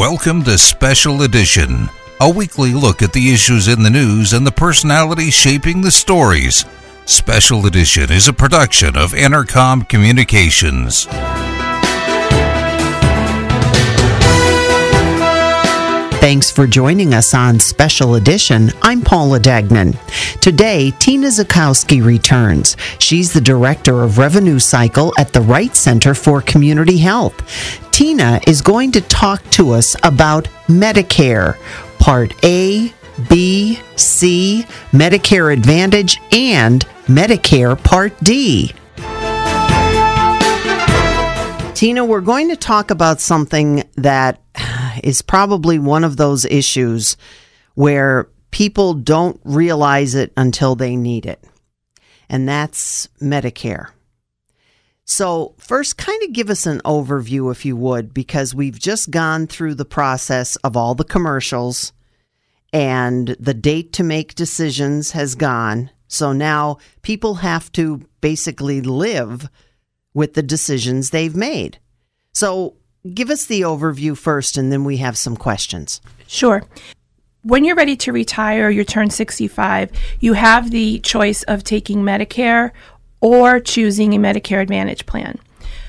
Welcome to Special Edition, a weekly look at the issues in the news and the personalities shaping the stories. Special Edition is a production of Intercom Communications. Thanks for joining us on Special Edition. I'm Paula Degnan. Today, Tina Zukowski returns. She's the Director of Revenue Cycle at the Wright Center for Community Health. Tina is going to talk to us about Medicare, Part A, B, C, Medicare Advantage, and Medicare Part D. Tina, we're going to talk about something that is probably one of those issues where people don't realize it until they need it, and that's Medicare. So, first, kind of give us an overview, if you would, because we've just gone through the process of all the commercials and the date to make decisions has gone. So now people have to basically live with the decisions they've made. So give us the overview first, and then we have some questions. Sure. When you're ready to retire, you turn 65, you have the choice of taking Medicare or choosing a Medicare Advantage plan.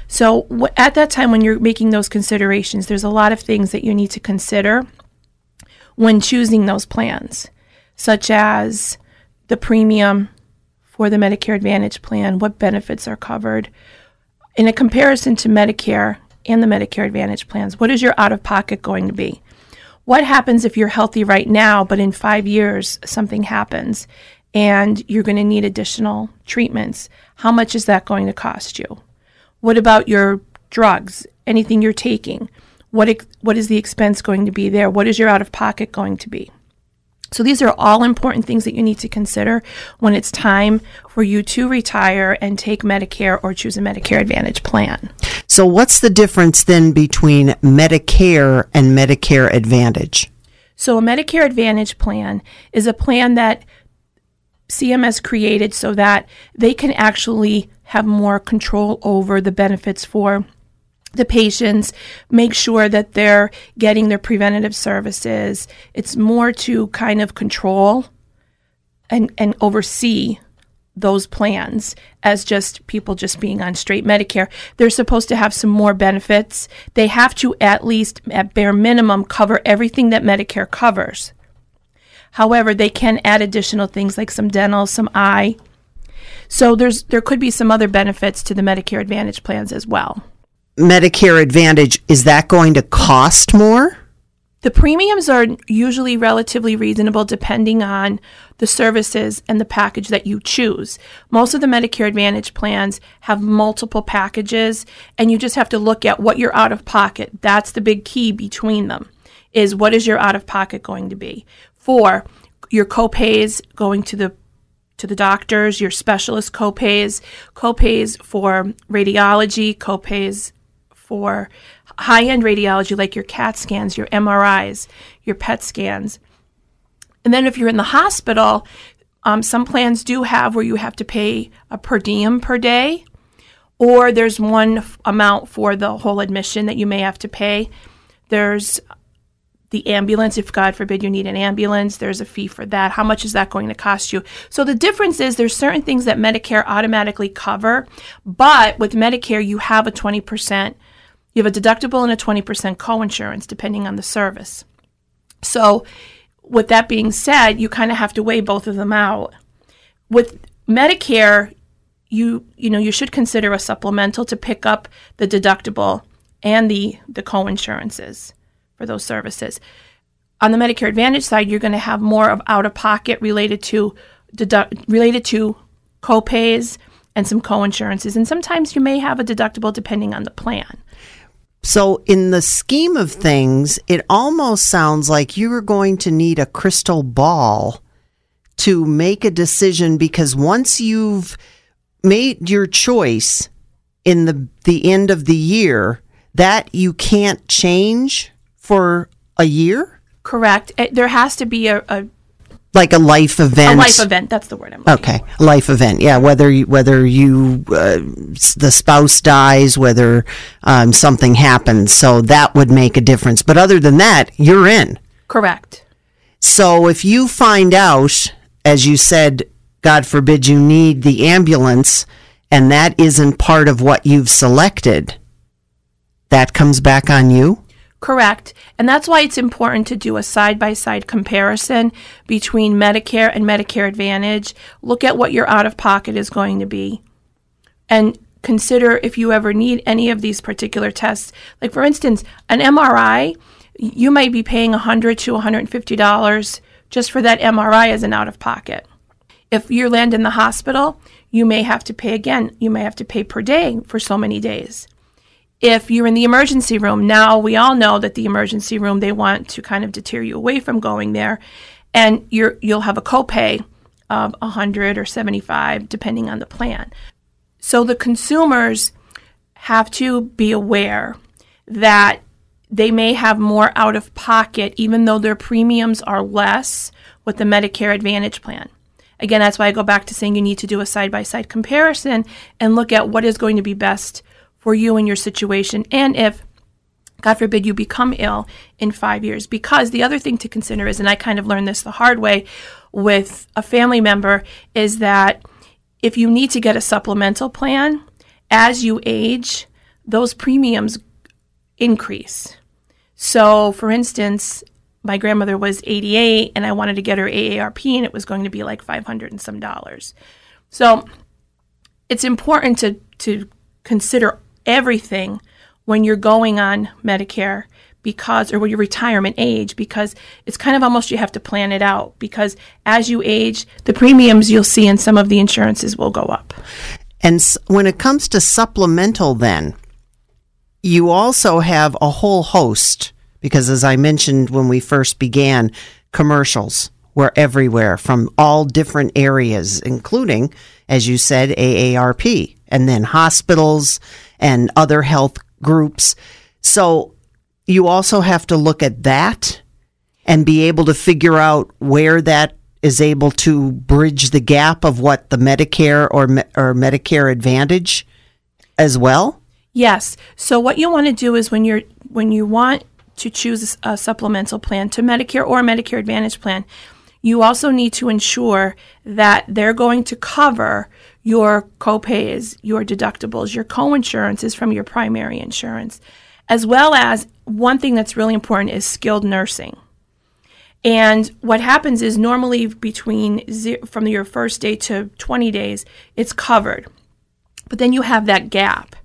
So, w- at that time, when you're making those considerations, there's a lot of things that you need to consider when choosing those plans, such as the premium for the Medicare Advantage plan, what benefits are covered. In a comparison to Medicare and the Medicare Advantage plans, what is your out of pocket going to be? What happens if you're healthy right now, but in five years something happens and you're going to need additional treatments? How much is that going to cost you? What about your drugs? Anything you're taking? What, what is the expense going to be there? What is your out of pocket going to be? So these are all important things that you need to consider when it's time for you to retire and take Medicare or choose a Medicare Advantage plan. So, what's the difference then between Medicare and Medicare Advantage? So, a Medicare Advantage plan is a plan that CMS created so that they can actually have more control over the benefits for the patients, make sure that they're getting their preventative services. It's more to kind of control and, and oversee those plans as just people just being on straight Medicare. They're supposed to have some more benefits. They have to at least, at bare minimum, cover everything that Medicare covers. However, they can add additional things like some dental, some eye. So there's there could be some other benefits to the Medicare Advantage plans as well. Medicare Advantage, is that going to cost more? The premiums are usually relatively reasonable depending on the services and the package that you choose. Most of the Medicare Advantage plans have multiple packages and you just have to look at what you're out of pocket. That's the big key between them is what is your out of pocket going to be? For your copays going to the to the doctors, your specialist copays, copays for radiology, copays for high end radiology like your CAT scans, your MRIs, your PET scans. And then if you're in the hospital, um, some plans do have where you have to pay a per diem per day, or there's one f- amount for the whole admission that you may have to pay. There's the ambulance, if God forbid you need an ambulance, there's a fee for that. How much is that going to cost you? So the difference is there's certain things that Medicare automatically cover, but with Medicare, you have a 20%, you have a deductible and a 20% coinsurance depending on the service. So with that being said, you kind of have to weigh both of them out. With Medicare, you you know you should consider a supplemental to pick up the deductible and the the coinsurances for those services. On the Medicare Advantage side, you're going to have more of out of pocket related to deduct related to copays and some coinsurances, and sometimes you may have a deductible depending on the plan. So, in the scheme of things, it almost sounds like you're going to need a crystal ball to make a decision because once you've made your choice in the the end of the year, that you can't change for a year, Correct. There has to be a, a, like a life event. a life event. That's the word I'm looking Okay, for. life event. Yeah, whether you, whether you uh, the spouse dies, whether um, something happens, so that would make a difference. But other than that, you're in. Correct. So if you find out, as you said, God forbid you need the ambulance, and that isn't part of what you've selected, that comes back on you. Correct. And that's why it's important to do a side by side comparison between Medicare and Medicare Advantage. Look at what your out of pocket is going to be. And consider if you ever need any of these particular tests. Like, for instance, an MRI, you might be paying 100 to $150 just for that MRI as an out of pocket. If you land in the hospital, you may have to pay again. You may have to pay per day for so many days if you're in the emergency room, now we all know that the emergency room they want to kind of deter you away from going there, and you're you'll have a copay of 100 or 75 depending on the plan. So the consumers have to be aware that they may have more out of pocket even though their premiums are less with the Medicare Advantage plan. Again, that's why I go back to saying you need to do a side by side comparison and look at what is going to be best for you and your situation. And if, God forbid, you become ill in five years. Because the other thing to consider is, and I kind of learned this the hard way with a family member, is that if you need to get a supplemental plan, as you age, those premiums increase. So, for instance, my grandmother was 88 and I wanted to get her AARP and it was going to be like 500 and some dollars. So, it's important to to consider everything when you're going on Medicare because or when your retirement age because it's kind of almost you have to plan it out because as you age the premiums you'll see in some of the insurances will go up. And when it comes to supplemental, then you also have a whole host because, as I mentioned when we first began, commercials were everywhere from all different areas, including, as you said, AARP, and then hospitals and other health groups. So you also have to look at that and be able to figure out where that is able to bridge the gap of what the Medicare or or Medicare Advantage as well. Yes. So what you want to do is when you're when you want to choose a supplemental plan to Medicare or Medicare Advantage plan, you also need to ensure that they're going to cover your copays, your deductibles, your coinsurances from your primary insurance, as well as one thing that's really important is skilled nursing. And what happens is normally between ze- from your first day to 20 days, it's covered. But then you have that gap.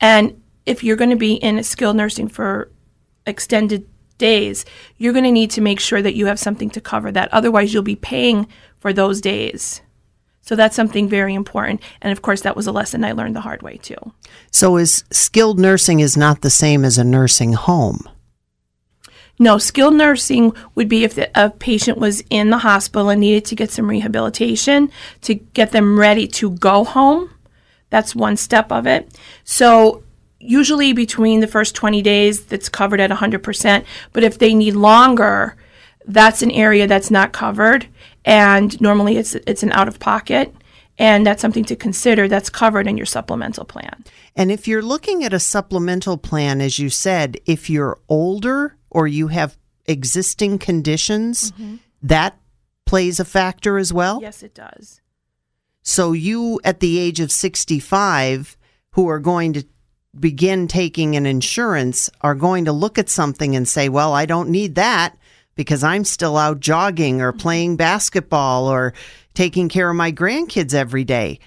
And if you're going to be in skilled nursing for extended days, you're going to need to make sure that you have something to cover that. Otherwise, you'll be paying for those days. So that's something very important. And of course, that was a lesson I learned the hard way too. So is skilled nursing is not the same as a nursing home. No, skilled nursing would be if the, a patient was in the hospital and needed to get some rehabilitation to get them ready to go home. That's one step of it. So, usually between the first 20 days, that's covered at 100%. But if they need longer, that's an area that's not covered. And normally it's, it's an out of pocket. And that's something to consider that's covered in your supplemental plan. And if you're looking at a supplemental plan, as you said, if you're older or you have existing conditions, mm-hmm. that plays a factor as well. Yes, it does. So you at the age of 65 who are going to begin taking an insurance are going to look at something and say, "Well, I don't need that because I'm still out jogging or playing basketball or taking care of my grandkids every day."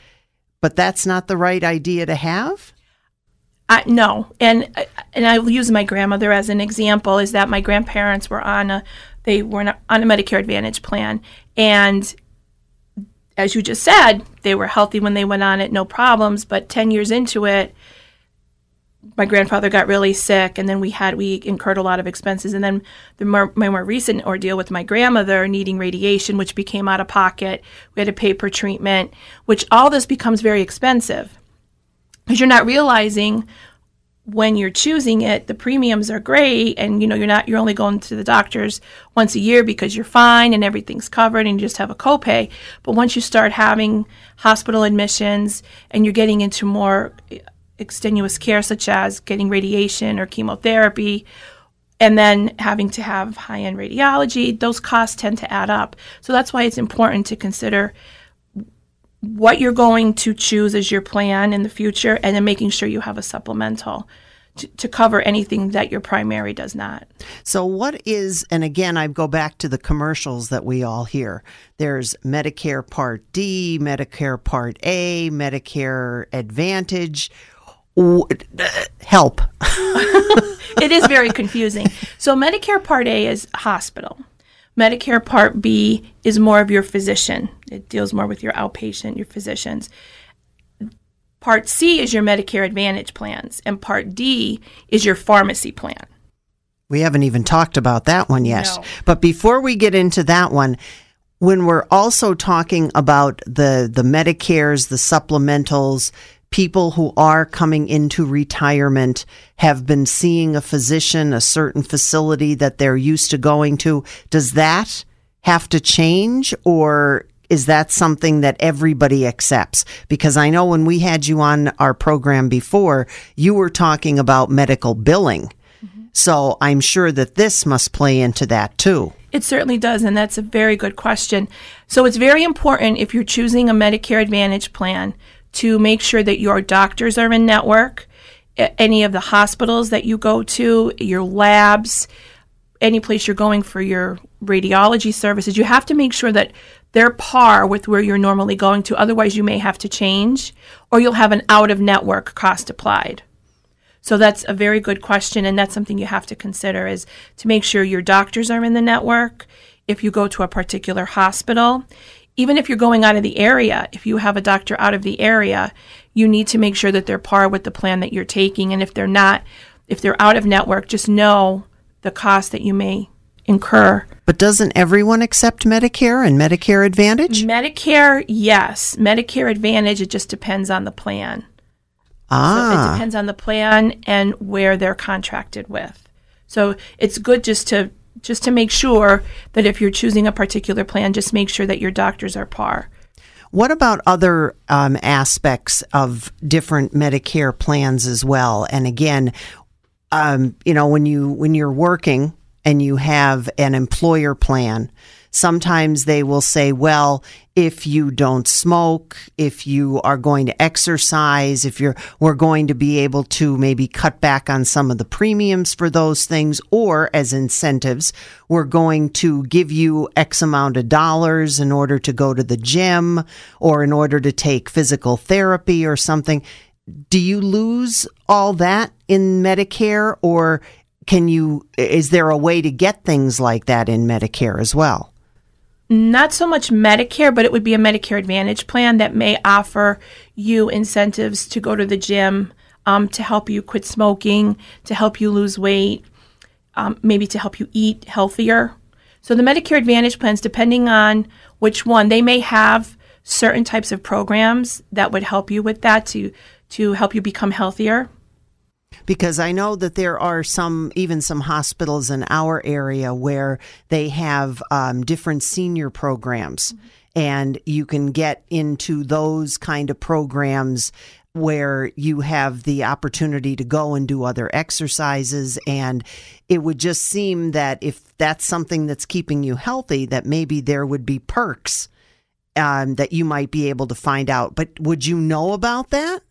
But that's not the right idea to have? No, and and I will use my grandmother as an example. Is that my grandparents were on a they were on a Medicare Advantage plan, and as you just said, they were healthy when they went on it, no problems. But ten years into it, my grandfather got really sick, and then we had we incurred a lot of expenses, and then the more, my more recent ordeal with my grandmother needing radiation, which became out of pocket. We had to pay per treatment, which all this becomes very expensive because you're not realizing when you're choosing it, the premiums are great, and you know you're not you're only going to the doctors once a year because you're fine and everything's covered and you just have a copay. But once you start having hospital admissions and you're getting into more extenuous care, such as getting radiation or chemotherapy, and then having to have high end radiology, those costs tend to add up. So that's why it's important to consider what you're going to choose as your plan in the future and then making sure you have a supplemental to, to, cover anything that your primary does not. So, what is, and again, I go back to the commercials that we all hear. There's Medicare Part D, Medicare Part A, Medicare Advantage. Help. it is very confusing. So, Medicare Part A is hospital. Medicare Part B is more of your physician. It deals more with your outpatient, your physicians. Part C is your Medicare Advantage plans, and Part D is your pharmacy plan. We haven't even talked about that one yet. No. But before we get into that one, when we're also talking about the the Medicares, the supplementals, people who are coming into retirement have been seeing a physician, a certain facility that they're used to going to. Does that have to change or is that something that everybody accepts? Because I know when we had you on our program before, you were talking about medical billing. So I'm sure that this must play into that too. It certainly does, and that's a very good question. So it's very important if you're choosing a Medicare Advantage plan to make sure that your doctors are in network, any of the hospitals that you go to, your labs, any place you're going for your radiology services, you have to make sure that they're par with where you're normally going to. Otherwise, you may have to change or you'll have an out of network cost applied. So that's a very good question, and that's something you have to consider is to make sure your doctors are in the network. If you go to a particular hospital, even if you're going out of the area, if you have a doctor out of the area, you need to make sure that they're par with the plan that you're taking. And if they're not, if they're out of network, just know the cost that you may incur. But doesn't everyone accept Medicare and Medicare Advantage? Medicare, yes. Medicare Advantage, it just depends on the plan. Ah. So it depends on the plan and where they're contracted with. So it's good just to just to make sure that if you're choosing a particular plan, just make sure that your doctors are par. What about other um, aspects of different Medicare plans as well? And again, um, you know, when you when you're working and you have an employer plan, Sometimes they will say, well, if you don't smoke, if you are going to exercise, if you're, we're going to be able to maybe cut back on some of the premiums for those things, or as incentives, we're going to give you X amount of dollars in order to go to the gym or in order to take physical therapy or something. Do you lose all that in Medicare or can you, is there a way to get things like that in Medicare as well? Not so much Medicare, but it would be a Medicare Advantage plan that may offer you incentives to go to the gym, um, to help you quit smoking, to help you lose weight, um, maybe to help you eat healthier. So the Medicare Advantage plans, depending on which one, they may have certain types of programs that would help you with that to to help you become healthier because I know that there are some, even some hospitals in our area where they have um, different senior programs, mm-hmm. and you can get into those kind of programs where you have the opportunity to go and do other exercises. And it would just seem that if that's something that's keeping you healthy, that maybe there would be perks um, that you might be able to find out. But would you know about that?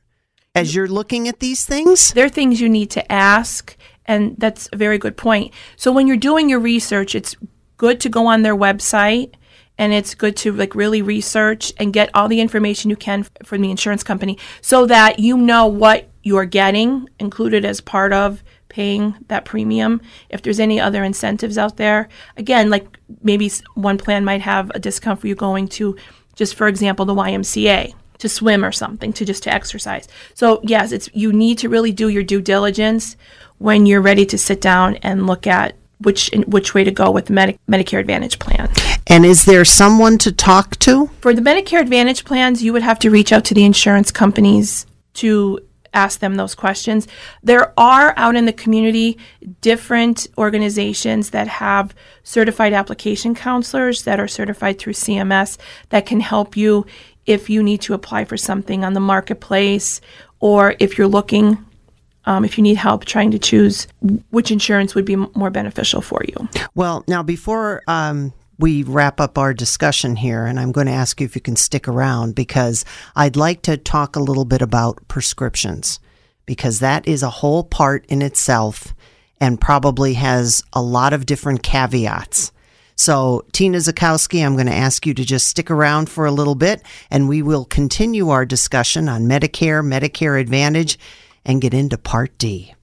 As you're looking at these things? There are things you need to ask, and that's a very good point. So when you're doing your research, it's good to go on their website and it's good to like really research and get all the information you can from the insurance company so that you know what you're getting included as part of paying that premium if there's any other incentives out there again like maybe one plan might have a discount for you going to just for example the YMCA to swim or something to just to exercise. So yes, it's you need to really do your due diligence when you're ready to sit down and look at which which way to go with the Medi- Medicare Advantage plan. And is there someone to talk to? For the Medicare Advantage plans, you would have to reach out to the insurance companies to ask them those questions. There are out in the community different organizations that have certified application counselors that are certified through CMS that can help you if you need to apply for something on the marketplace or if you're looking um, if you need help trying to choose which insurance would be more beneficial for you. Well, now before um, we wrap up our discussion here, and I'm going to ask you if you can stick around because I'd like to talk a little bit about prescriptions because that is a whole part in itself and probably has a lot of different caveats. So, Tina Zukowski, I'm going to ask you to just stick around for a little bit and we will continue our discussion on Medicare, Medicare Advantage, and get into Part D.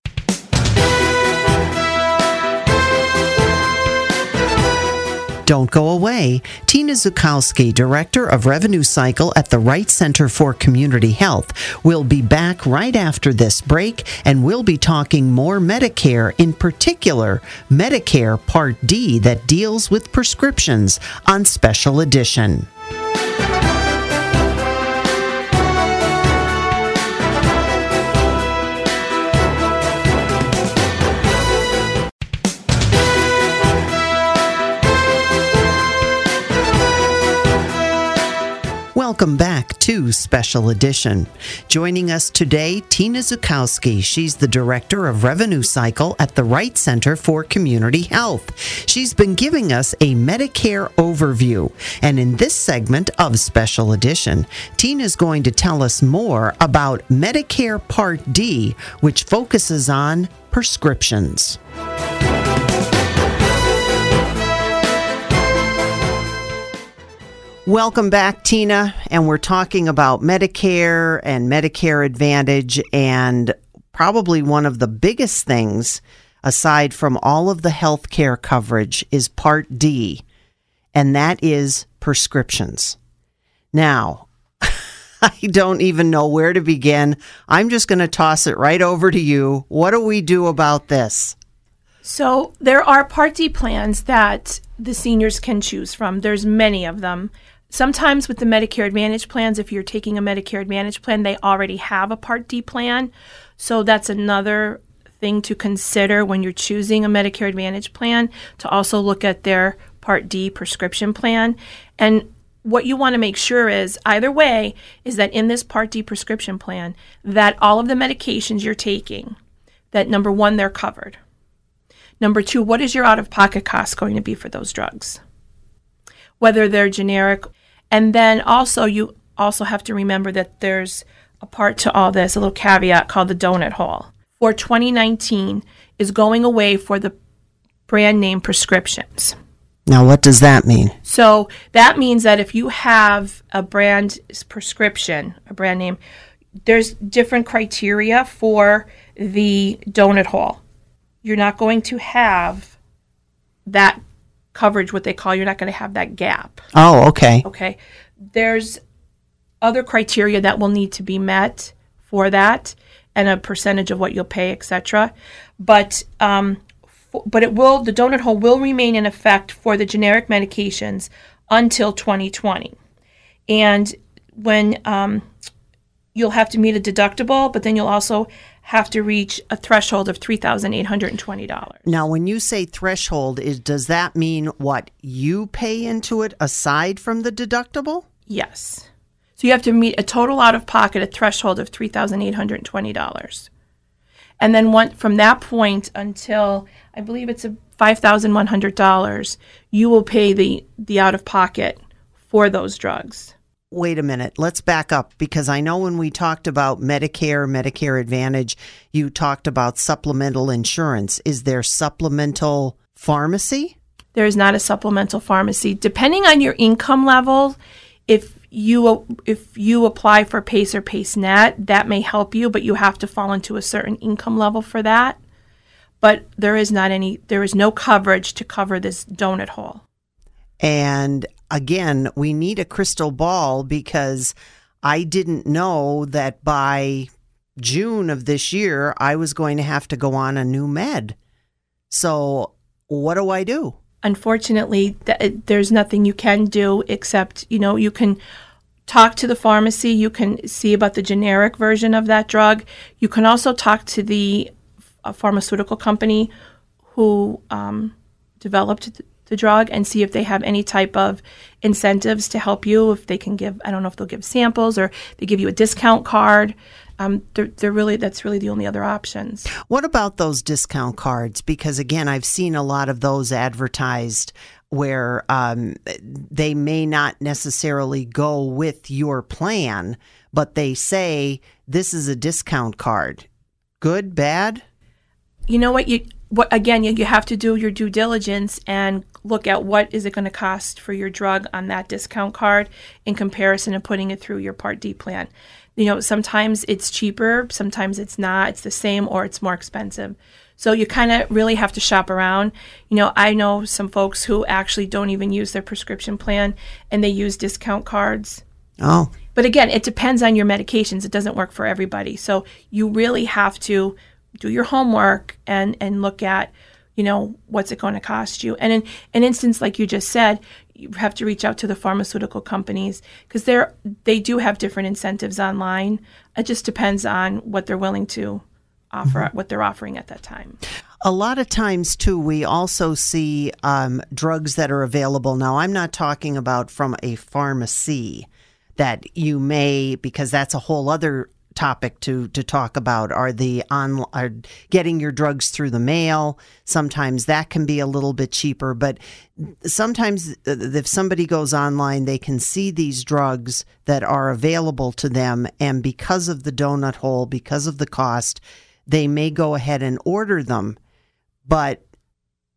Don't go away. Tina Zukowski, Director of Revenue Cycle at the Wright Center for Community Health, will be back right after this break and we'll be talking more Medicare, in particular, Medicare Part D that deals with prescriptions on Special Edition. Welcome back to Special Edition. Joining us today, Tina Zukowski. She's the Director of Revenue Cycle at the Wright Center for Community Health. She's been giving us a Medicare overview. And in this segment of Special Edition, Tina's going to tell us more about Medicare Part D, which focuses on prescriptions. Welcome back, Tina. And we're talking about Medicare and Medicare Advantage. And probably one of the biggest things, aside from all of the health care coverage, is Part D, and that is prescriptions. Now, I don't even know where to begin. I'm just going to toss it right over to you. What do we do about this? So, there are Part D plans that the seniors can choose from. There's many of them. Sometimes with the Medicare Advantage plans, if you're taking a Medicare Advantage plan, they already have a Part D plan. So that's another thing to consider when you're choosing a Medicare Advantage plan to also look at their Part D prescription plan. And what you want to make sure is either way is that in this Part D prescription plan that all of the medications you're taking that number 1 they're covered. Number 2, what is your out of pocket cost going to be for those drugs? Whether they're generic and then also, you also have to remember that there's a part to all this, a little caveat called the donut hole. For 2019 is going away for the brand name prescriptions. Now, what does that mean? So that means that if you have a brand prescription, a brand name, there's different criteria for the donut hole. You're not going to have that coverage, what they call, you're not going to have that gap. Oh, okay. Okay. There's other criteria that will need to be met for that and a percentage of what you'll pay, etc. But um, f- but it will the donut hole will remain in effect for the generic medications until 2020, and when um, you'll have to meet a deductible, but then you'll also have to reach a threshold of $3,820. Now, when you say threshold, is does that mean what you pay into it aside from the deductible? Yes. So you have to meet a total out of pocket a threshold of $3,820. And then one, from that point until I believe it's a $5,100, you will pay the, the out of pocket for those drugs wait a minute, let's back up because I know when we talked about Medicare, Medicare Advantage, you talked about supplemental insurance. Is there supplemental pharmacy? There is not a supplemental pharmacy. Depending on your income level, if you if you apply for PACE or PACE-NET, that may help you, but you have to fall into a certain income level for that. But there is not any there is no coverage to cover this donut hole. And again, we need a crystal ball because I didn't know that by June of this year, I was going to have to go on a new med. So, what do I do? Unfortunately, th- there's nothing you can do except, you know, you can talk to the pharmacy. You can see about the generic version of that drug. You can also talk to the pharmaceutical company who um, developed the drug and see if they have any type of incentives to help you. If they can give, I don't know if they'll give samples or they give you a discount card. Um, they're, they're really that's really the only other options. What about those discount cards? Because again, I've seen a lot of those advertised where um, they may not necessarily go with your plan, but they say this is a discount card. Good, bad? You know what you what again you, you have to do your due diligence and look at what is it going to cost for your drug on that discount card in comparison to putting it through your Part D plan. You know, sometimes it's cheaper, sometimes it's not, it's the same or it's more expensive. So you kind of really have to shop around. You know, I know some folks who actually don't even use their prescription plan and they use discount cards. Oh. But again, it depends on your medications. It doesn't work for everybody. So you really have to do your homework and and look at, you know, what's it going to cost you. And in an instance like you just said, you have to reach out to the pharmaceutical companies because they're they do have different incentives online. It just depends on what they're willing to offer mm-hmm. what they're offering at that time. A lot of times, too, we also see um, drugs that are available. Now, I'm not talking about from a pharmacy that you may, because that's a whole other topic to to talk about are the on are getting your drugs through the mail sometimes that can be a little bit cheaper but sometimes if somebody goes online they can see these drugs that are available to them and because of the donut hole because of the cost they may go ahead and order them. But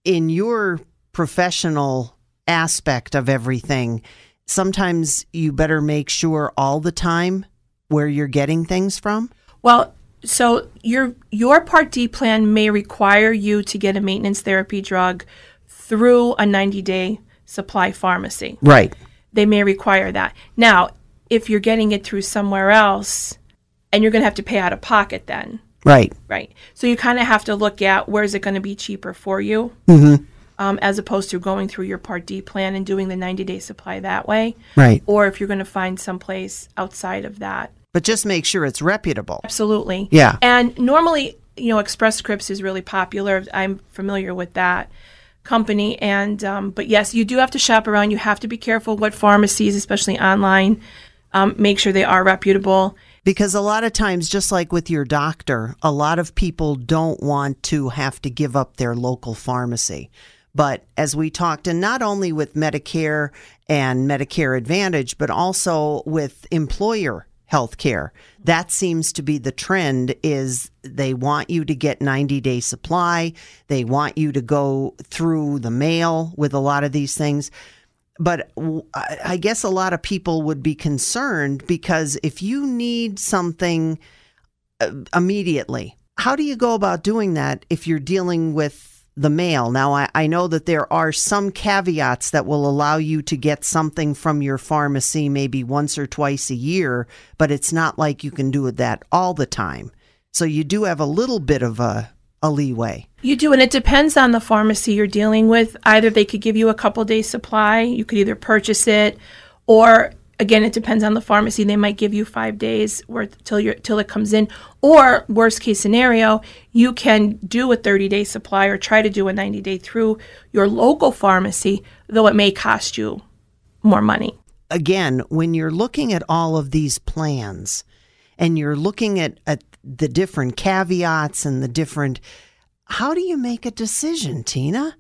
in your professional aspect of everything, sometimes you better make sure all the time where you're getting things from. Well, so your your Part D plan may require you to get a maintenance therapy drug through a 90-day supply pharmacy. Right. They may require that. Now, if you're getting it through somewhere else and you're going to have to pay out of pocket then, Right. Right. So you kind of have to look at where is it going to be cheaper for you, mm-hmm. um, as opposed to going through your Part D plan and doing the 90 day supply that way. Right. Or if you're going to find someplace outside of that. But just make sure it's reputable. Absolutely. Yeah. And normally, you know, Express Scripts is really popular. I'm familiar with that company. And, um, but yes, you do have to shop around. You have to be careful what pharmacies, especially online, um, make sure they are reputable because a lot of times, just like with your doctor, a lot of people don't want to have to give up their local pharmacy. But as we talked, and not only with Medicare and Medicare Advantage, but also with employer health care, that seems to be the trend is they want you to get 90 day supply. They want you to go through the mail with a lot of these things but I guess a lot of people would be concerned because if you need something uh, immediately, how do you go about doing that if you're dealing with the mail? Now, I, I know that there are some caveats that will allow you to get something from your pharmacy maybe once or twice a year, but it's not like you can do that all the time. So you do have a little bit of a a leeway. You do, and it depends on the pharmacy you're dealing with. Either they could give you a couple days supply, you could either purchase it, or again, it depends on the pharmacy. They might give you five days worth till till it comes in. Or worst case scenario, you can do a 30 day supply or try to do a 90 day through your local pharmacy, though it may cost you more money. Again, when you're looking at all of these plans and you're looking at, at the different caveats and the different. How do you make a decision, Tina?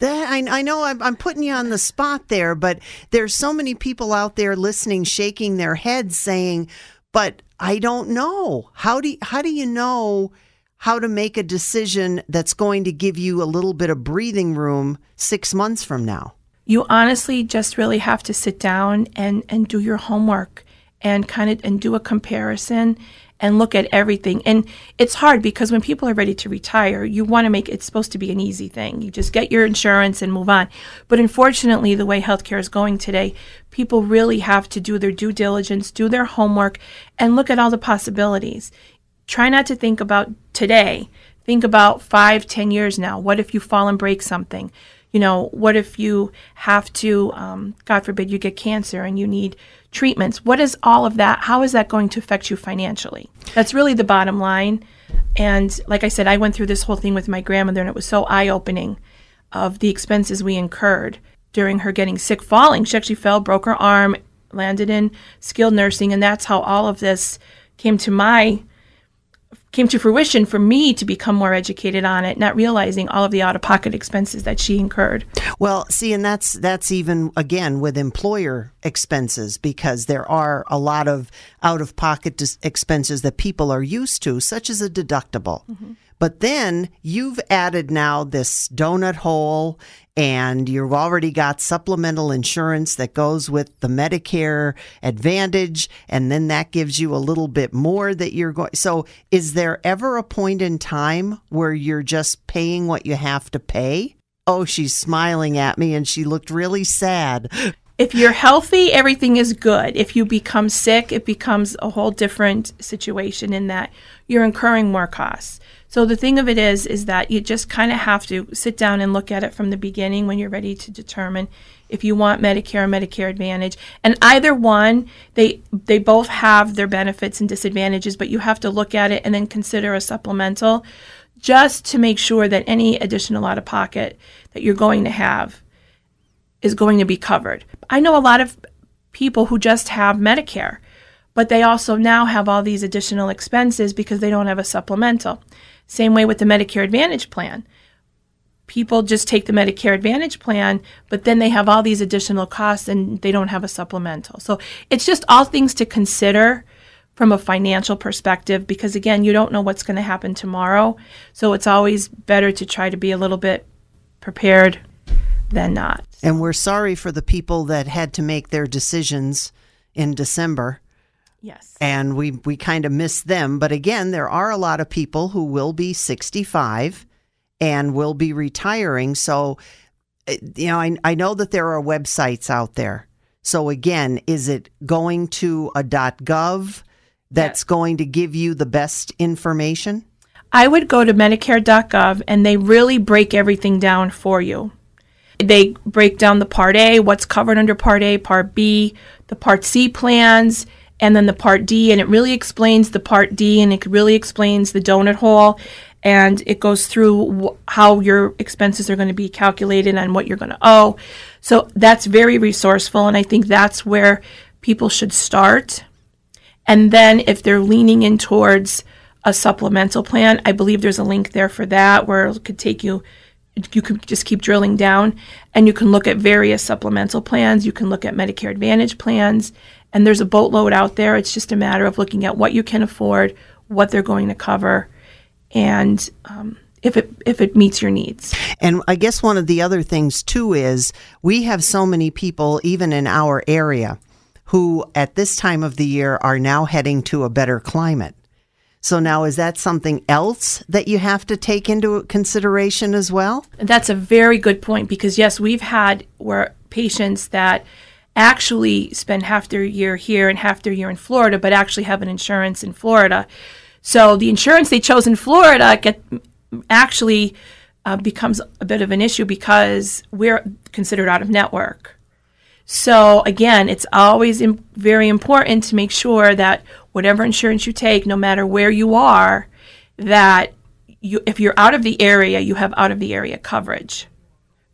That I, I know I'm, I'm putting you on the spot there, but there's so many people out there listening, shaking their heads, saying, "But I don't know. How do you, how do you know?" how to make a decision that's going to give you a little bit of breathing room six months from now? You honestly just really have to sit down and, and do your homework and kind of and do a comparison and look at everything. And it's hard because when people are ready to retire, you want to make it's supposed to be an easy thing. You just get your insurance and move on. But unfortunately, the way healthcare is going today, people really have to do their due diligence, do their homework, and look at all the possibilities. Try not to think about today. Think about five, ten years now. What if you fall and break something? You know, what if you have to, um, God forbid, you get cancer and you need treatments? What is all of that? How is that going to affect you financially? That's really the bottom line. And like I said, I went through this whole thing with my grandmother, and it was so eye opening of the expenses we incurred during her getting sick, falling. She actually fell, broke her arm, landed in skilled nursing, and that's how all of this came to my came to fruition for me to become more educated on it, not realizing all of the out of pocket expenses that she incurred. Well, see, and that's that's even again with employer expenses because there are a lot of out of pocket expenses that people are used to, such as a deductible. Mm-hmm. But then you've added now this donut hole and you've already got supplemental insurance that goes with the Medicare Advantage, and then that gives you a little bit more that you're going. So, is there ever a point in time where you're just paying what you have to pay? Oh, she's smiling at me and she looked really sad. If you're healthy, everything is good. If you become sick, it becomes a whole different situation in that you're incurring more costs. So the thing of it is, is that you just kind of have to sit down and look at it from the beginning when you're ready to determine if you want Medicare or Medicare Advantage. And either one, they they both have their benefits and disadvantages, but you have to look at it and then consider a supplemental just to make sure that any additional out of pocket that you're going to have is going to be covered. I know a lot of people who just have Medicare, but they also now have all these additional expenses because they don't have a supplemental. Same way with the Medicare Advantage plan. People just take the Medicare Advantage plan, but then they have all these additional costs and they don't have a supplemental. So it's just all things to consider from a financial perspective because, again, you don't know what's going to happen tomorrow. So it's always better to try to be a little bit prepared than not. And we're sorry for the people that had to make their decisions in December Yes. And we, we kind of miss them. But again, there are a lot of people who will be 65 and will be retiring. So, eh, you know, I, I know that there are websites out there. So, again, is it going to a .gov that's going to give you the best information? I would go to Medicare.gov and they really break everything down for you. They break down the Part A, what's covered under Part A, Part B, the Part C plans and then the part D, and it really explains the part D, and it really explains the donut hole, and it goes through how your expenses are going to be calculated and what you're going to owe. So that's very resourceful, and I think that's where people should start. And then if they're leaning in towards a supplemental plan, I believe there's a link there for that where it could take you you can just keep drilling down and you can look at various supplemental plans. You can look at Medicare Advantage plans and there's a boatload out there. It's just a matter of looking at what you can afford, what they're going to cover, and um, if it if it meets your needs. And I guess one of the other things too is we have so many people, even in our area, who at this time of the year are now heading to a better climate. So now is that something else that you have to take into consideration as well? That's a very good point because yes, we've had where patients that actually spend half their year here and half their year in Florida, but actually have an insurance in Florida. So the insurance they chose in Florida get actually uh, becomes a bit of an issue because we're considered out of network. So again, it's always Im- very important to make sure that whatever insurance you take, no matter where you are, that you, if you're out of the area, you have out of the area coverage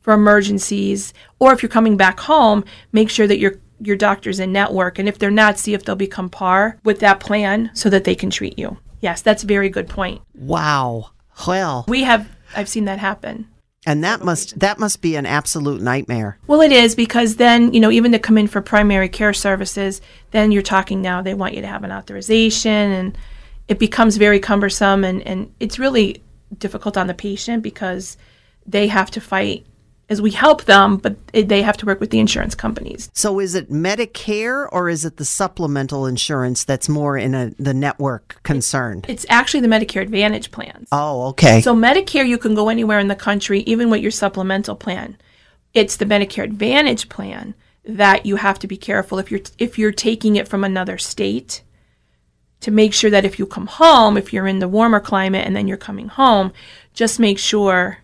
for emergencies, or if you're coming back home, make sure that your your doctor's in network, and if they're not, see if they'll become par with that plan so that they can treat you. Yes, that's a very good point. Wow. Well, we have I've seen that happen. And that must that must be an absolute nightmare. Well, it is because then you know even to come in for primary care services, then you're talking now they want you to have an authorization, and it becomes very cumbersome, and and it's really difficult on the patient because they have to fight is we help them, but they have to work with the insurance companies. So is it Medicare or is it the supplemental insurance that's more in a, the network concern? It's actually the Medicare Advantage plans. Oh, okay. So Medicare, you can go anywhere in the country, even with your supplemental plan. It's the Medicare Advantage plan that you have to be careful if you're if you're taking it from another state to make sure that if you come home, if you're in the warmer climate and then you're coming home, just make sure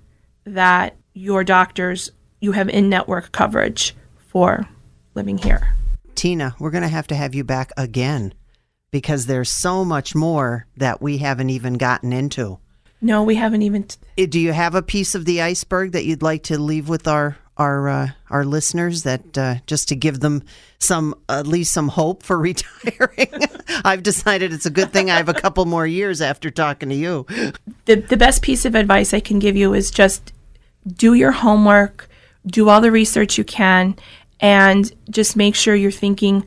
that your doctors you have in-network coverage for living here. Tina, we're going to have to have you back again because there's so much more that we haven't even gotten into. No, we haven't even. T- Do you have a piece of the iceberg that you'd like to leave with our our uh, our listeners that uh, just to give them some at least some hope for retiring? I've decided it's a good thing I have a couple more years after talking to you. the the best piece of advice I can give you is just do your homework, do all the research you can, and just make sure you're thinking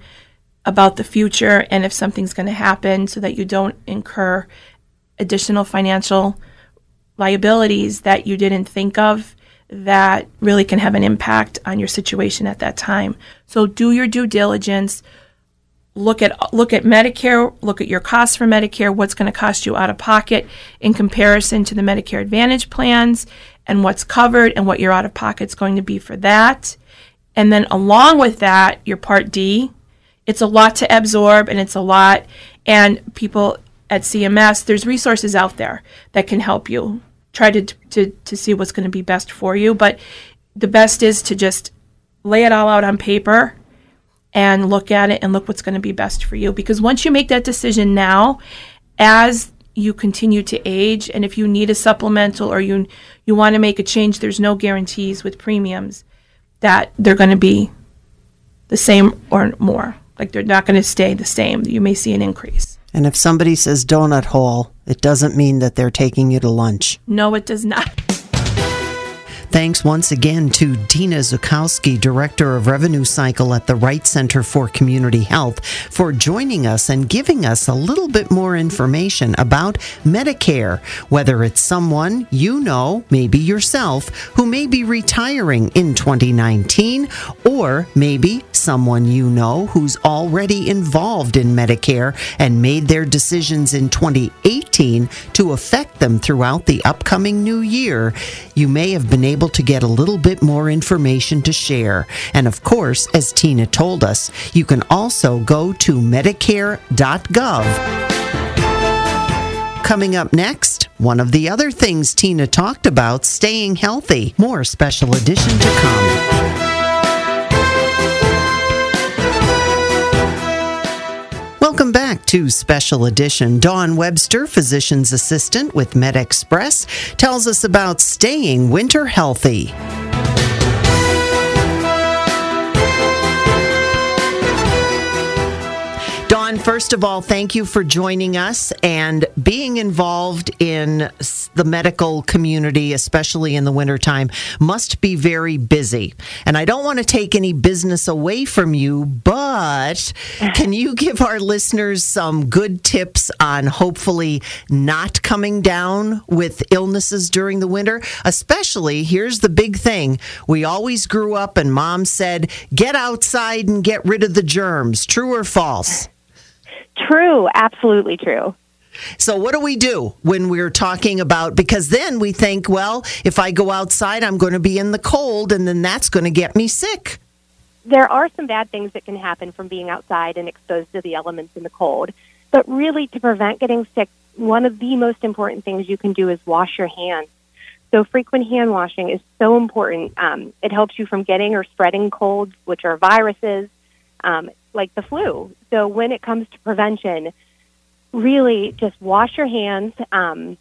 about the future and if something's going to happen so that you don't incur additional financial liabilities that you didn't think of that really can have an impact on your situation at that time. So do your due diligence. Look at look at Medicare, look at your costs for Medicare, what's going to cost you out of pocket in comparison to the Medicare Advantage plans and what's covered and what your out of pocket is going to be for that. And then along with that, your Part D, it's a lot to absorb and it's a lot. And people at CMS, there's resources out there that can help you try to to to see what's going to be best for you, but the best is to just lay it all out on paper and look at it and look what's going to be best for you. Because once you make that decision now as you continue to age and if you need a supplemental or you you want to make a change there's no guarantees with premiums that they're going to be the same or more. Like they're not going to stay the same. You may see an increase. And if somebody says donut hole, it doesn't mean that they're taking you to lunch. no it does not Thanks once again to Tina Zukowski, Director of Revenue Cycle at the Wright Center for Community Health, for joining us and giving us a little bit more information about Medicare, whether it's someone you know, maybe yourself, who may be retiring in 2019, or maybe someone you know who's already involved in Medicare and made their decisions in 2018 to affect them throughout the upcoming new year. You may have been able to get a little bit more information to share. And of course, as Tina told us, you can also go to Medicare.gov. Coming up next, one of the other things Tina talked about staying healthy. More special edition to come. Welcome back to Special Edition. Dawn Webster, physician's assistant with MedExpress, tells us about staying winter healthy. First of all, thank you for joining us and being involved in the medical community, especially in the wintertime, must be very busy. And I don't want to take any business away from you, but can you give our listeners some good tips on hopefully not coming down with illnesses during the winter? Especially, here's the big thing we always grew up and mom said, get outside and get rid of the germs. True or false? True, absolutely true. So, what do we do when we're talking about? Because then we think, well, if I go outside, I'm going to be in the cold, and then that's going to get me sick. There are some bad things that can happen from being outside and exposed to the elements in the cold. But really, to prevent getting sick, one of the most important things you can do is wash your hands. So, frequent hand washing is so important. Um, it helps you from getting or spreading colds, which are viruses, um, like the flu. So, when it comes to prevention, really just wash your hands. Um,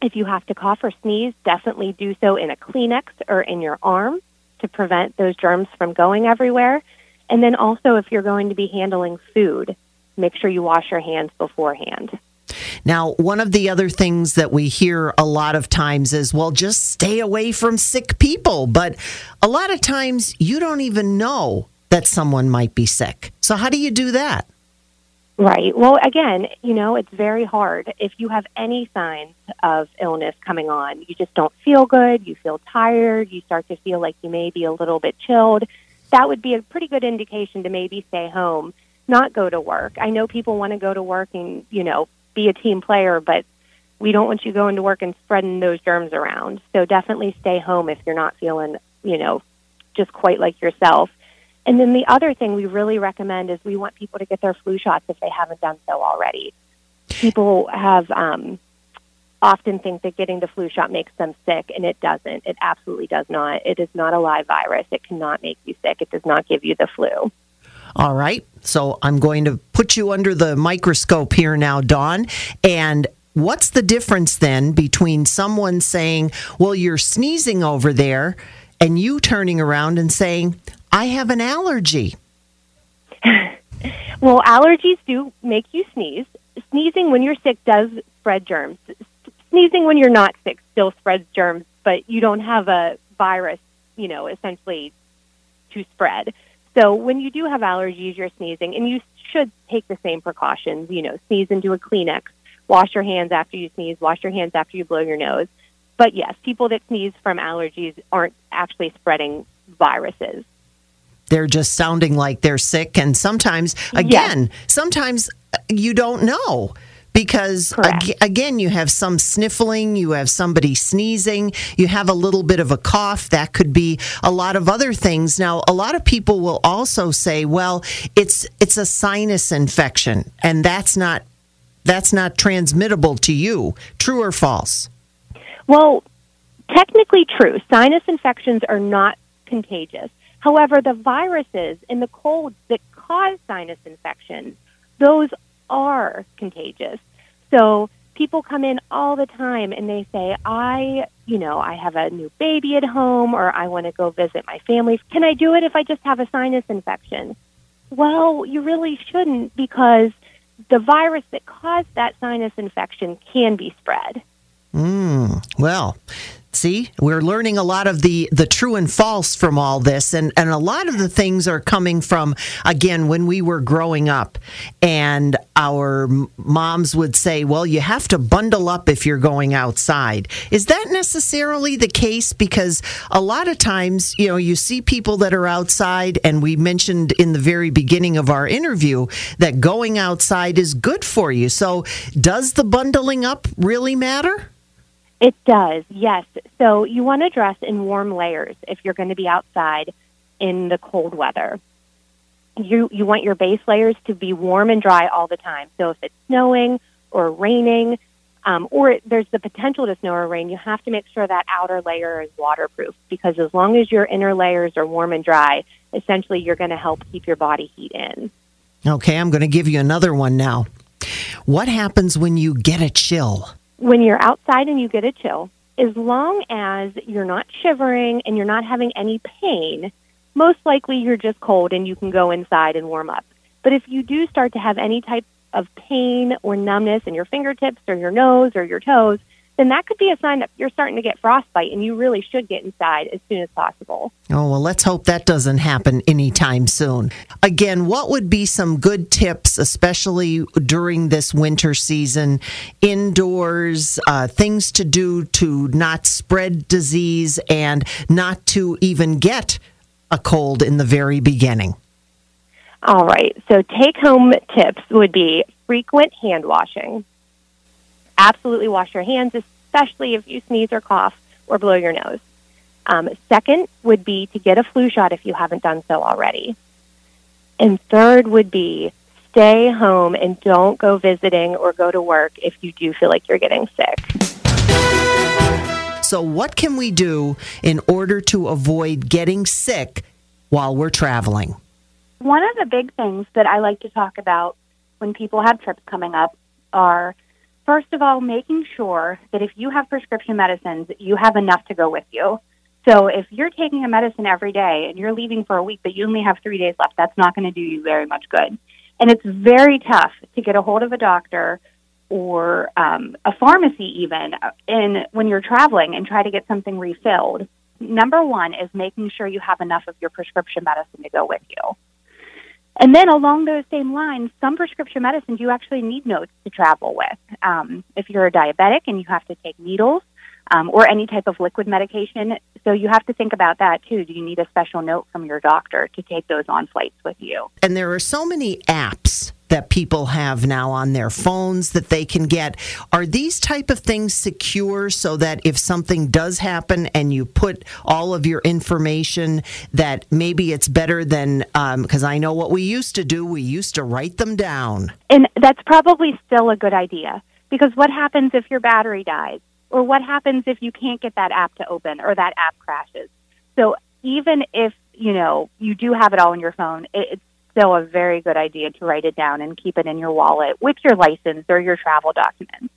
if you have to cough or sneeze, definitely do so in a Kleenex or in your arm to prevent those germs from going everywhere. And then also, if you're going to be handling food, make sure you wash your hands beforehand. Now, one of the other things that we hear a lot of times is, well, just stay away from sick people. But a lot of times you don't even know that someone might be sick. So, how do you do that? Right. Well, again, you know, it's very hard. If you have any signs of illness coming on, you just don't feel good, you feel tired, you start to feel like you may be a little bit chilled, that would be a pretty good indication to maybe stay home, not go to work. I know people want to go to work and, you know, be a team player, but we don't want you going to work and spreading those germs around. So definitely stay home if you're not feeling, you know, just quite like yourself. And then the other thing we really recommend is we want people to get their flu shots if they haven't done so already. People have um, often think that getting the flu shot makes them sick, and it doesn't. It absolutely does not. It is not a live virus. It cannot make you sick. It does not give you the flu. All right. So I'm going to put you under the microscope here now, Dawn. And what's the difference then between someone saying, well, you're sneezing over there, and you turning around and saying, I have an allergy? well, allergies do make you sneeze. Sneezing when you're sick does spread germs. Sneezing when you're not sick still spreads germs, but you don't have a virus, you know, essentially to spread. So when you do have allergies, you're sneezing, and you should take the same precautions. You know, sneeze into a Kleenex, wash your hands after you sneeze, wash your hands after you blow your nose. But yes, people that sneeze from allergies aren't actually spreading viruses. They're just sounding like they're sick, and sometimes, again, yes. sometimes uh, you don't know because ag- again you have some sniffling you have somebody sneezing you have a little bit of a cough. That could be a lot of other things. Now a lot of people will also say well it's it's a sinus infection and that's not that's not transmittable to you. True or false? Well technically true. Sinus infections are not contagious however the viruses in the colds that cause sinus infections those are contagious. So people come in all the time and they say, I, you know, I have a new baby at home or I want to go visit my family. Can I do it if I just have a sinus infection? Well, you really shouldn't because the virus that caused that sinus infection can be spread. Mm, well, See, we're learning a lot of the the true and false from all this, and and a lot of the things are coming from again when we were growing up, and our moms would say, "Well, you have to bundle up if you're going outside." Is that necessarily the case? Because a lot of times, you know, you see people that are outside, and we mentioned in the very beginning of our interview that going outside is good for you. So, does the bundling up really matter? It does, yes. So you want to dress in warm layers if you're going to be outside in the cold weather. You you want your base layers to be warm and dry all the time. So if it's snowing or raining, um, or it, there's the potential to snow or rain, you have to make sure that outer layer is waterproof because as long as your inner layers are warm and dry, essentially you're going to help keep your body heat in. Okay, I'm going to give you another one now. What happens when you get a chill? When you're outside and you get a chill, as long as you're not shivering and you're not having any pain, most likely you're just cold and you can go inside and warm up. But if you do start to have any type of pain or numbness in your fingertips or your nose or your toes, then that could be a sign that you're starting to get frostbite and you really should get inside as soon as possible. Oh, well, let's hope that doesn't happen anytime soon. Again, what would be some good tips, especially during this winter season, indoors, uh, things to do to not spread disease and not to even get a cold in the very beginning? All right. So, take home tips would be frequent hand washing absolutely wash your hands, especially if you sneeze or cough or blow your nose. Um, second would be to get a flu shot if you haven't done so already. And third would be stay home and don't go visiting or go to work if you do feel like you're getting sick. So, what can we do in order to avoid getting sick while we're traveling? One of the big things that I like to talk about when people have trips coming up are first of all, making sure that if you have prescription medicines, you have enough to go with you. So if you're taking a medicine every day and you're leaving for a week, but you only have three days left, that's not going to do you very much good. And it's very tough to get a hold of a doctor or um, a pharmacy even in when you're traveling and try to get something refilled. Number one is making sure you have enough of your prescription medicine to go with you. And then along those same lines, some prescription medicines you actually need notes to travel with. Um, if you're a diabetic and you have to take needles um, or any type of liquid medication, so you have to think about that too. Do you need a special note from your doctor to take those on flights with you? And there are so many apps that people have now on their phones that they can get. Are these type of things secure so that if something does happen and you put all of your information, that maybe it's better than because um, I know what we used to do. We used to write them down, and that's probably still a good idea because what happens if your battery dies, or what happens if you can't get that app to open, or that app crashes? So even if you know you do have it all in your phone, it, it's still a very good idea to write it down and keep it in your wallet with your license or your travel documents.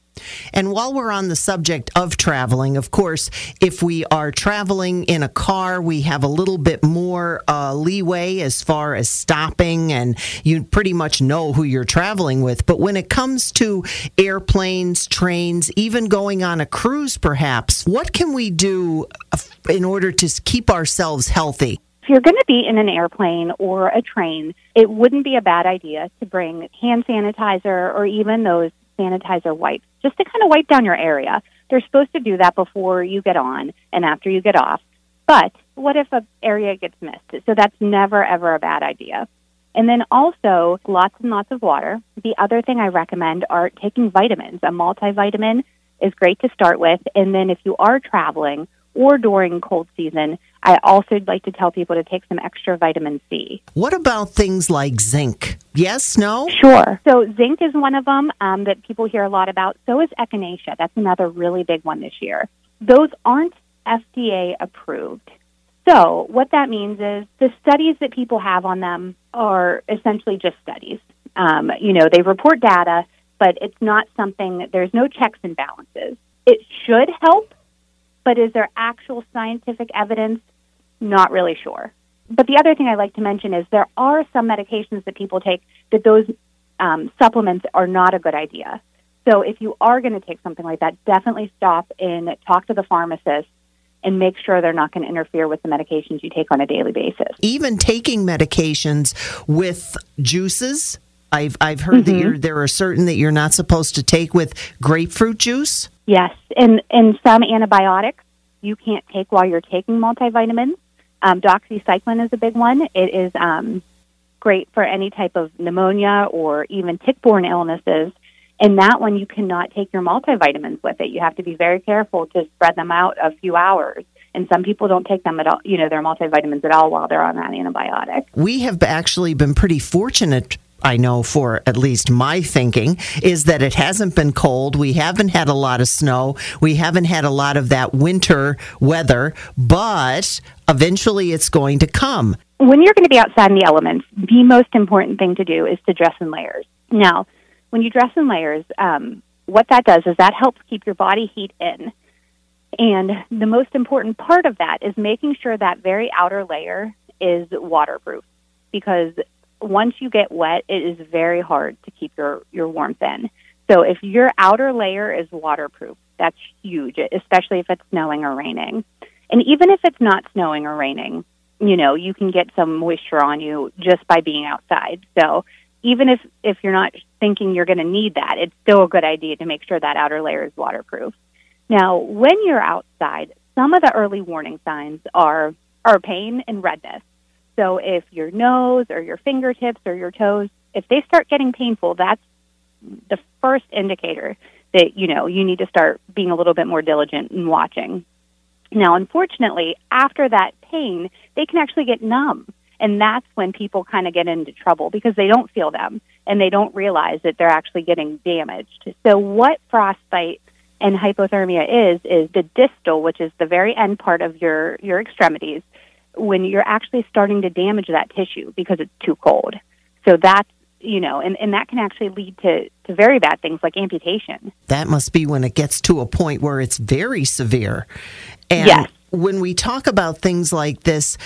And while we're on the subject of traveling, of course, if we are traveling in a car, we have a little bit more uh, leeway as far as stopping, and you pretty much know who you're traveling with. But when it comes to airplanes, trains, even going on a cruise, perhaps, what can we do uh, in order to keep ourselves healthy? If you're going to be in an airplane or a train, it wouldn't be a bad idea to bring hand sanitizer or even those sanitizer wipes just to kind of wipe down your area. They're supposed to do that before you get on and after you get off. But what if an area gets missed? So that's never, ever a bad idea. And then also lots and lots of water. The other thing I recommend are taking vitamins. A multivitamin is great to start with. And then if you are traveling or during cold season, I also like to tell people to take some extra vitamin C. What about things like zinc? Yes, no? Sure. So, zinc is one of them um, that people hear a lot about. So is echinacea. That's another really big one this year. Those aren't FDA approved. So, what that means is the studies that people have on them are essentially just studies. Um, you know, they report data, but it's not something, that there's no checks and balances. It should help but is there actual scientific evidence? Not really sure. But the other thing I like to mention is there are some medications that people take that those um, supplements are not a good idea. So if you are going to take something like that, definitely stop and talk to the pharmacist and make sure they're not going to interfere with the medications you take on a daily basis. Even taking medications with juices, I've I've heard mm-hmm. that there are certain that you're not supposed to take with grapefruit juice. Yes, and and some antibiotics you can't take while you're taking multivitamins. Um, doxycycline is a big one. It is um, great for any type of pneumonia or even tick-borne illnesses. And that one, you cannot take your multivitamins with it. You have to be very careful to spread them out a few hours. And some people don't take them at all, you know, their multivitamins at all while they're on that antibiotic. We have actually been pretty fortunate I know for at least my thinking is that it hasn't been cold. We haven't had a lot of snow. We haven't had a lot of that winter weather, but eventually it's going to come. When you're going to be outside in the elements, the most important thing to do is to dress in layers. Now, when you dress in layers, um, what that does is that helps keep your body heat in. And the most important part of that is making sure that very outer layer is waterproof because once you get wet, it is very hard to keep your, your warmth in. So if your outer layer is waterproof, that's huge, especially if it's snowing or raining. And even if it's not snowing or raining, you know, you can get some moisture on you just by being outside. So even if, if you're not thinking you're going to need that, it's still a good idea to make sure that outer layer is waterproof. Now, when you're outside, some of the early warning signs are, are pain and redness. So if your nose or your fingertips or your toes, if they start getting painful, that's the first indicator that you know you need to start being a little bit more diligent and watching. Now, unfortunately, after that pain, they can actually get numb. And that's when people kind of get into trouble because they don't feel them and they don't realize that they're actually getting damaged. So, what frostbite and hypothermia is, is the distal, which is the very end part of your, your extremities, when you're actually starting to damage that tissue because it's too cold. So that's you know, and, and that can actually lead to, to very bad things like amputation. That must be when it gets to a point where it's very severe. And yes. when we talk about things like this,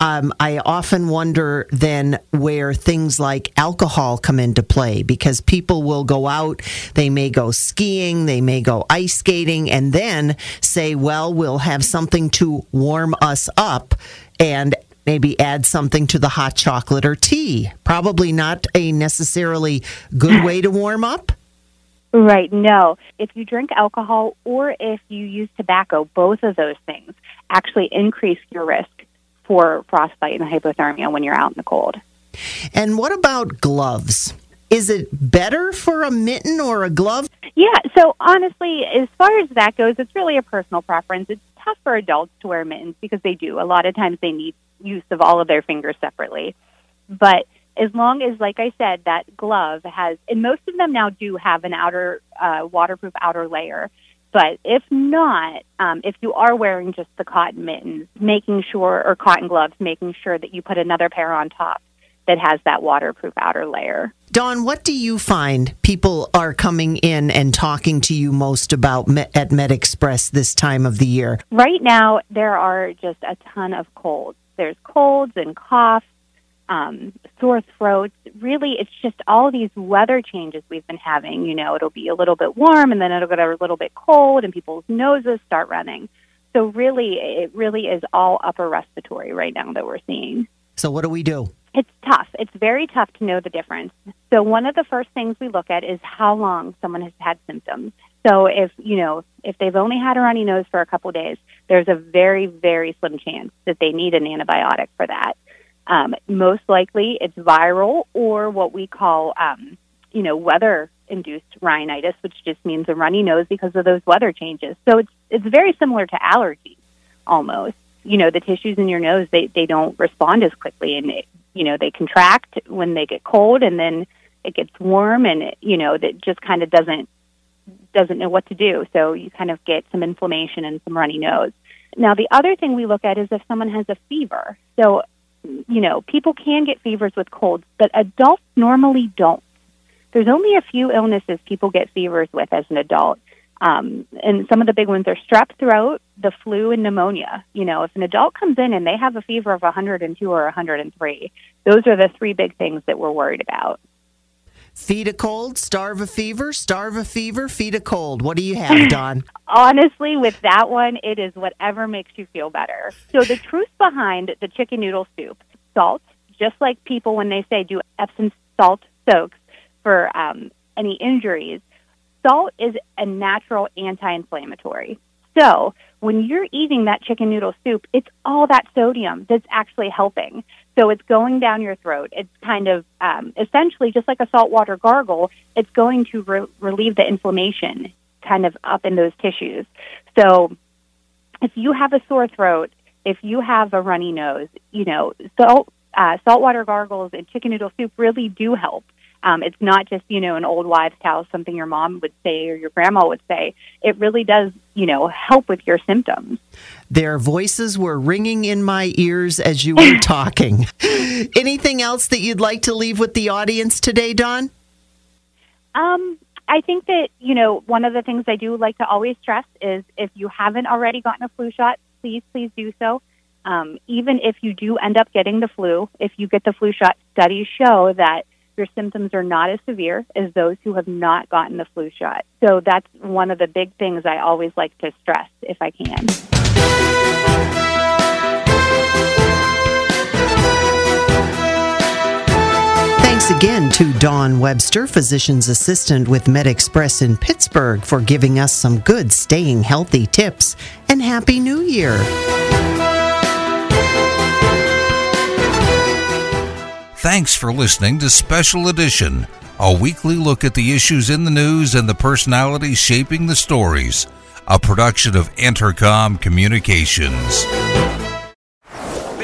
um, I often wonder then where things like alcohol come into play because people will go out, they may go skiing, they may go ice skating, and then say, well, we'll have something to warm us up and maybe add something to the hot chocolate or tea. Probably not a necessarily good way to warm up. Right, no. If you drink alcohol or if you use tobacco, both of those things actually increase your risk for frostbite and hypothermia when you're out in the cold. And what about gloves? Is it better for a mitten or a glove? Yeah, so honestly, as far as that goes, it's really a personal preference. It's tough for adults to wear mittens because they do. A lot of times they need use of all of their fingers separately. But as long as, like I said, that glove has, and most of them now do have an outer uh, waterproof outer layer. But if not, um, if you are wearing just the cotton mittens, making sure, or cotton gloves, making sure that you put another pair on top that has that waterproof outer layer. Dawn, what do you find people are coming in and talking to you most about at MedExpress this time of the year? Right now, there are just a ton of colds. There's colds and coughs, um, sore throats. Really, it's just all these weather changes we've been having. You know, it'll be a little bit warm and then it'll get a little bit cold, and people's noses start running. So, really, it really is all upper respiratory right now that we're seeing. So, what do we do? It's tough. It's very tough to know the difference. So one of the first things we look at is how long someone has had symptoms. So if, you know, if they've only had a runny nose for a couple of days, there's a very, very slim chance that they need an antibiotic for that. Um, most likely it's viral or what we call, um, you know, weather induced rhinitis, which just means a runny nose because of those weather changes. So it's, it's very similar to allergies almost. You know, the tissues in your nose, they, they don't respond as quickly and it, you know, they contract when they get cold and then it gets warm and, it, you know, that just kind of doesn't, doesn't know what to do. So you kind of get some inflammation and some runny nose. Now, the other thing we look at is if someone has a fever. So, you know, people can get fevers with colds, but adults normally don't. There's only a few illnesses people get fevers with as an adult. Um, and some of the big ones are strep throat, the flu, and pneumonia. You know, if an adult comes in and they have a fever of 102 or 103, those are the three big things that we're worried about. Feed a cold, starve a fever, starve a fever, feed a cold. What do you have, Dawn? Honestly, with that one, it is whatever makes you feel better. So the truth behind the chicken noodle soup, salt, just like people when they say do Epsom salt soaks for um, any injuries, salt is a natural anti-inflammatory. So when you're eating that chicken noodle soup, it's all that sodium that's actually helping. So it's going down your throat. It's kind of um, essentially just like a saltwater gargle. It's going to re- relieve the inflammation kind of up in those tissues. So if you have a sore throat, if you have a runny nose, you know, salt, uh, saltwater gargles and chicken noodle soup really do help. Um, it's not just, you know, an old wives' tale, something your mom would say or your grandma would say. It really does, you know, help with your symptoms. Their voices were ringing in my ears as you were talking. Anything else that you'd like to leave with the audience today, Dawn? Um, I think that, you know, one of the things I do like to always stress is if you haven't already gotten a flu shot, please, please do so. Um, even if you do end up getting the flu, if you get the flu shot, studies show that your symptoms are not as severe as those who have not gotten the flu shot. So that's one of the big things I always like to stress if I can. Thanks again to Dawn Webster, physician's assistant with MedExpress in Pittsburgh, for giving us some good staying healthy tips. And Happy New Year! Thanks for listening to Special Edition, a weekly look at the issues in the news and the personalities shaping the stories, a production of Entercom Communications.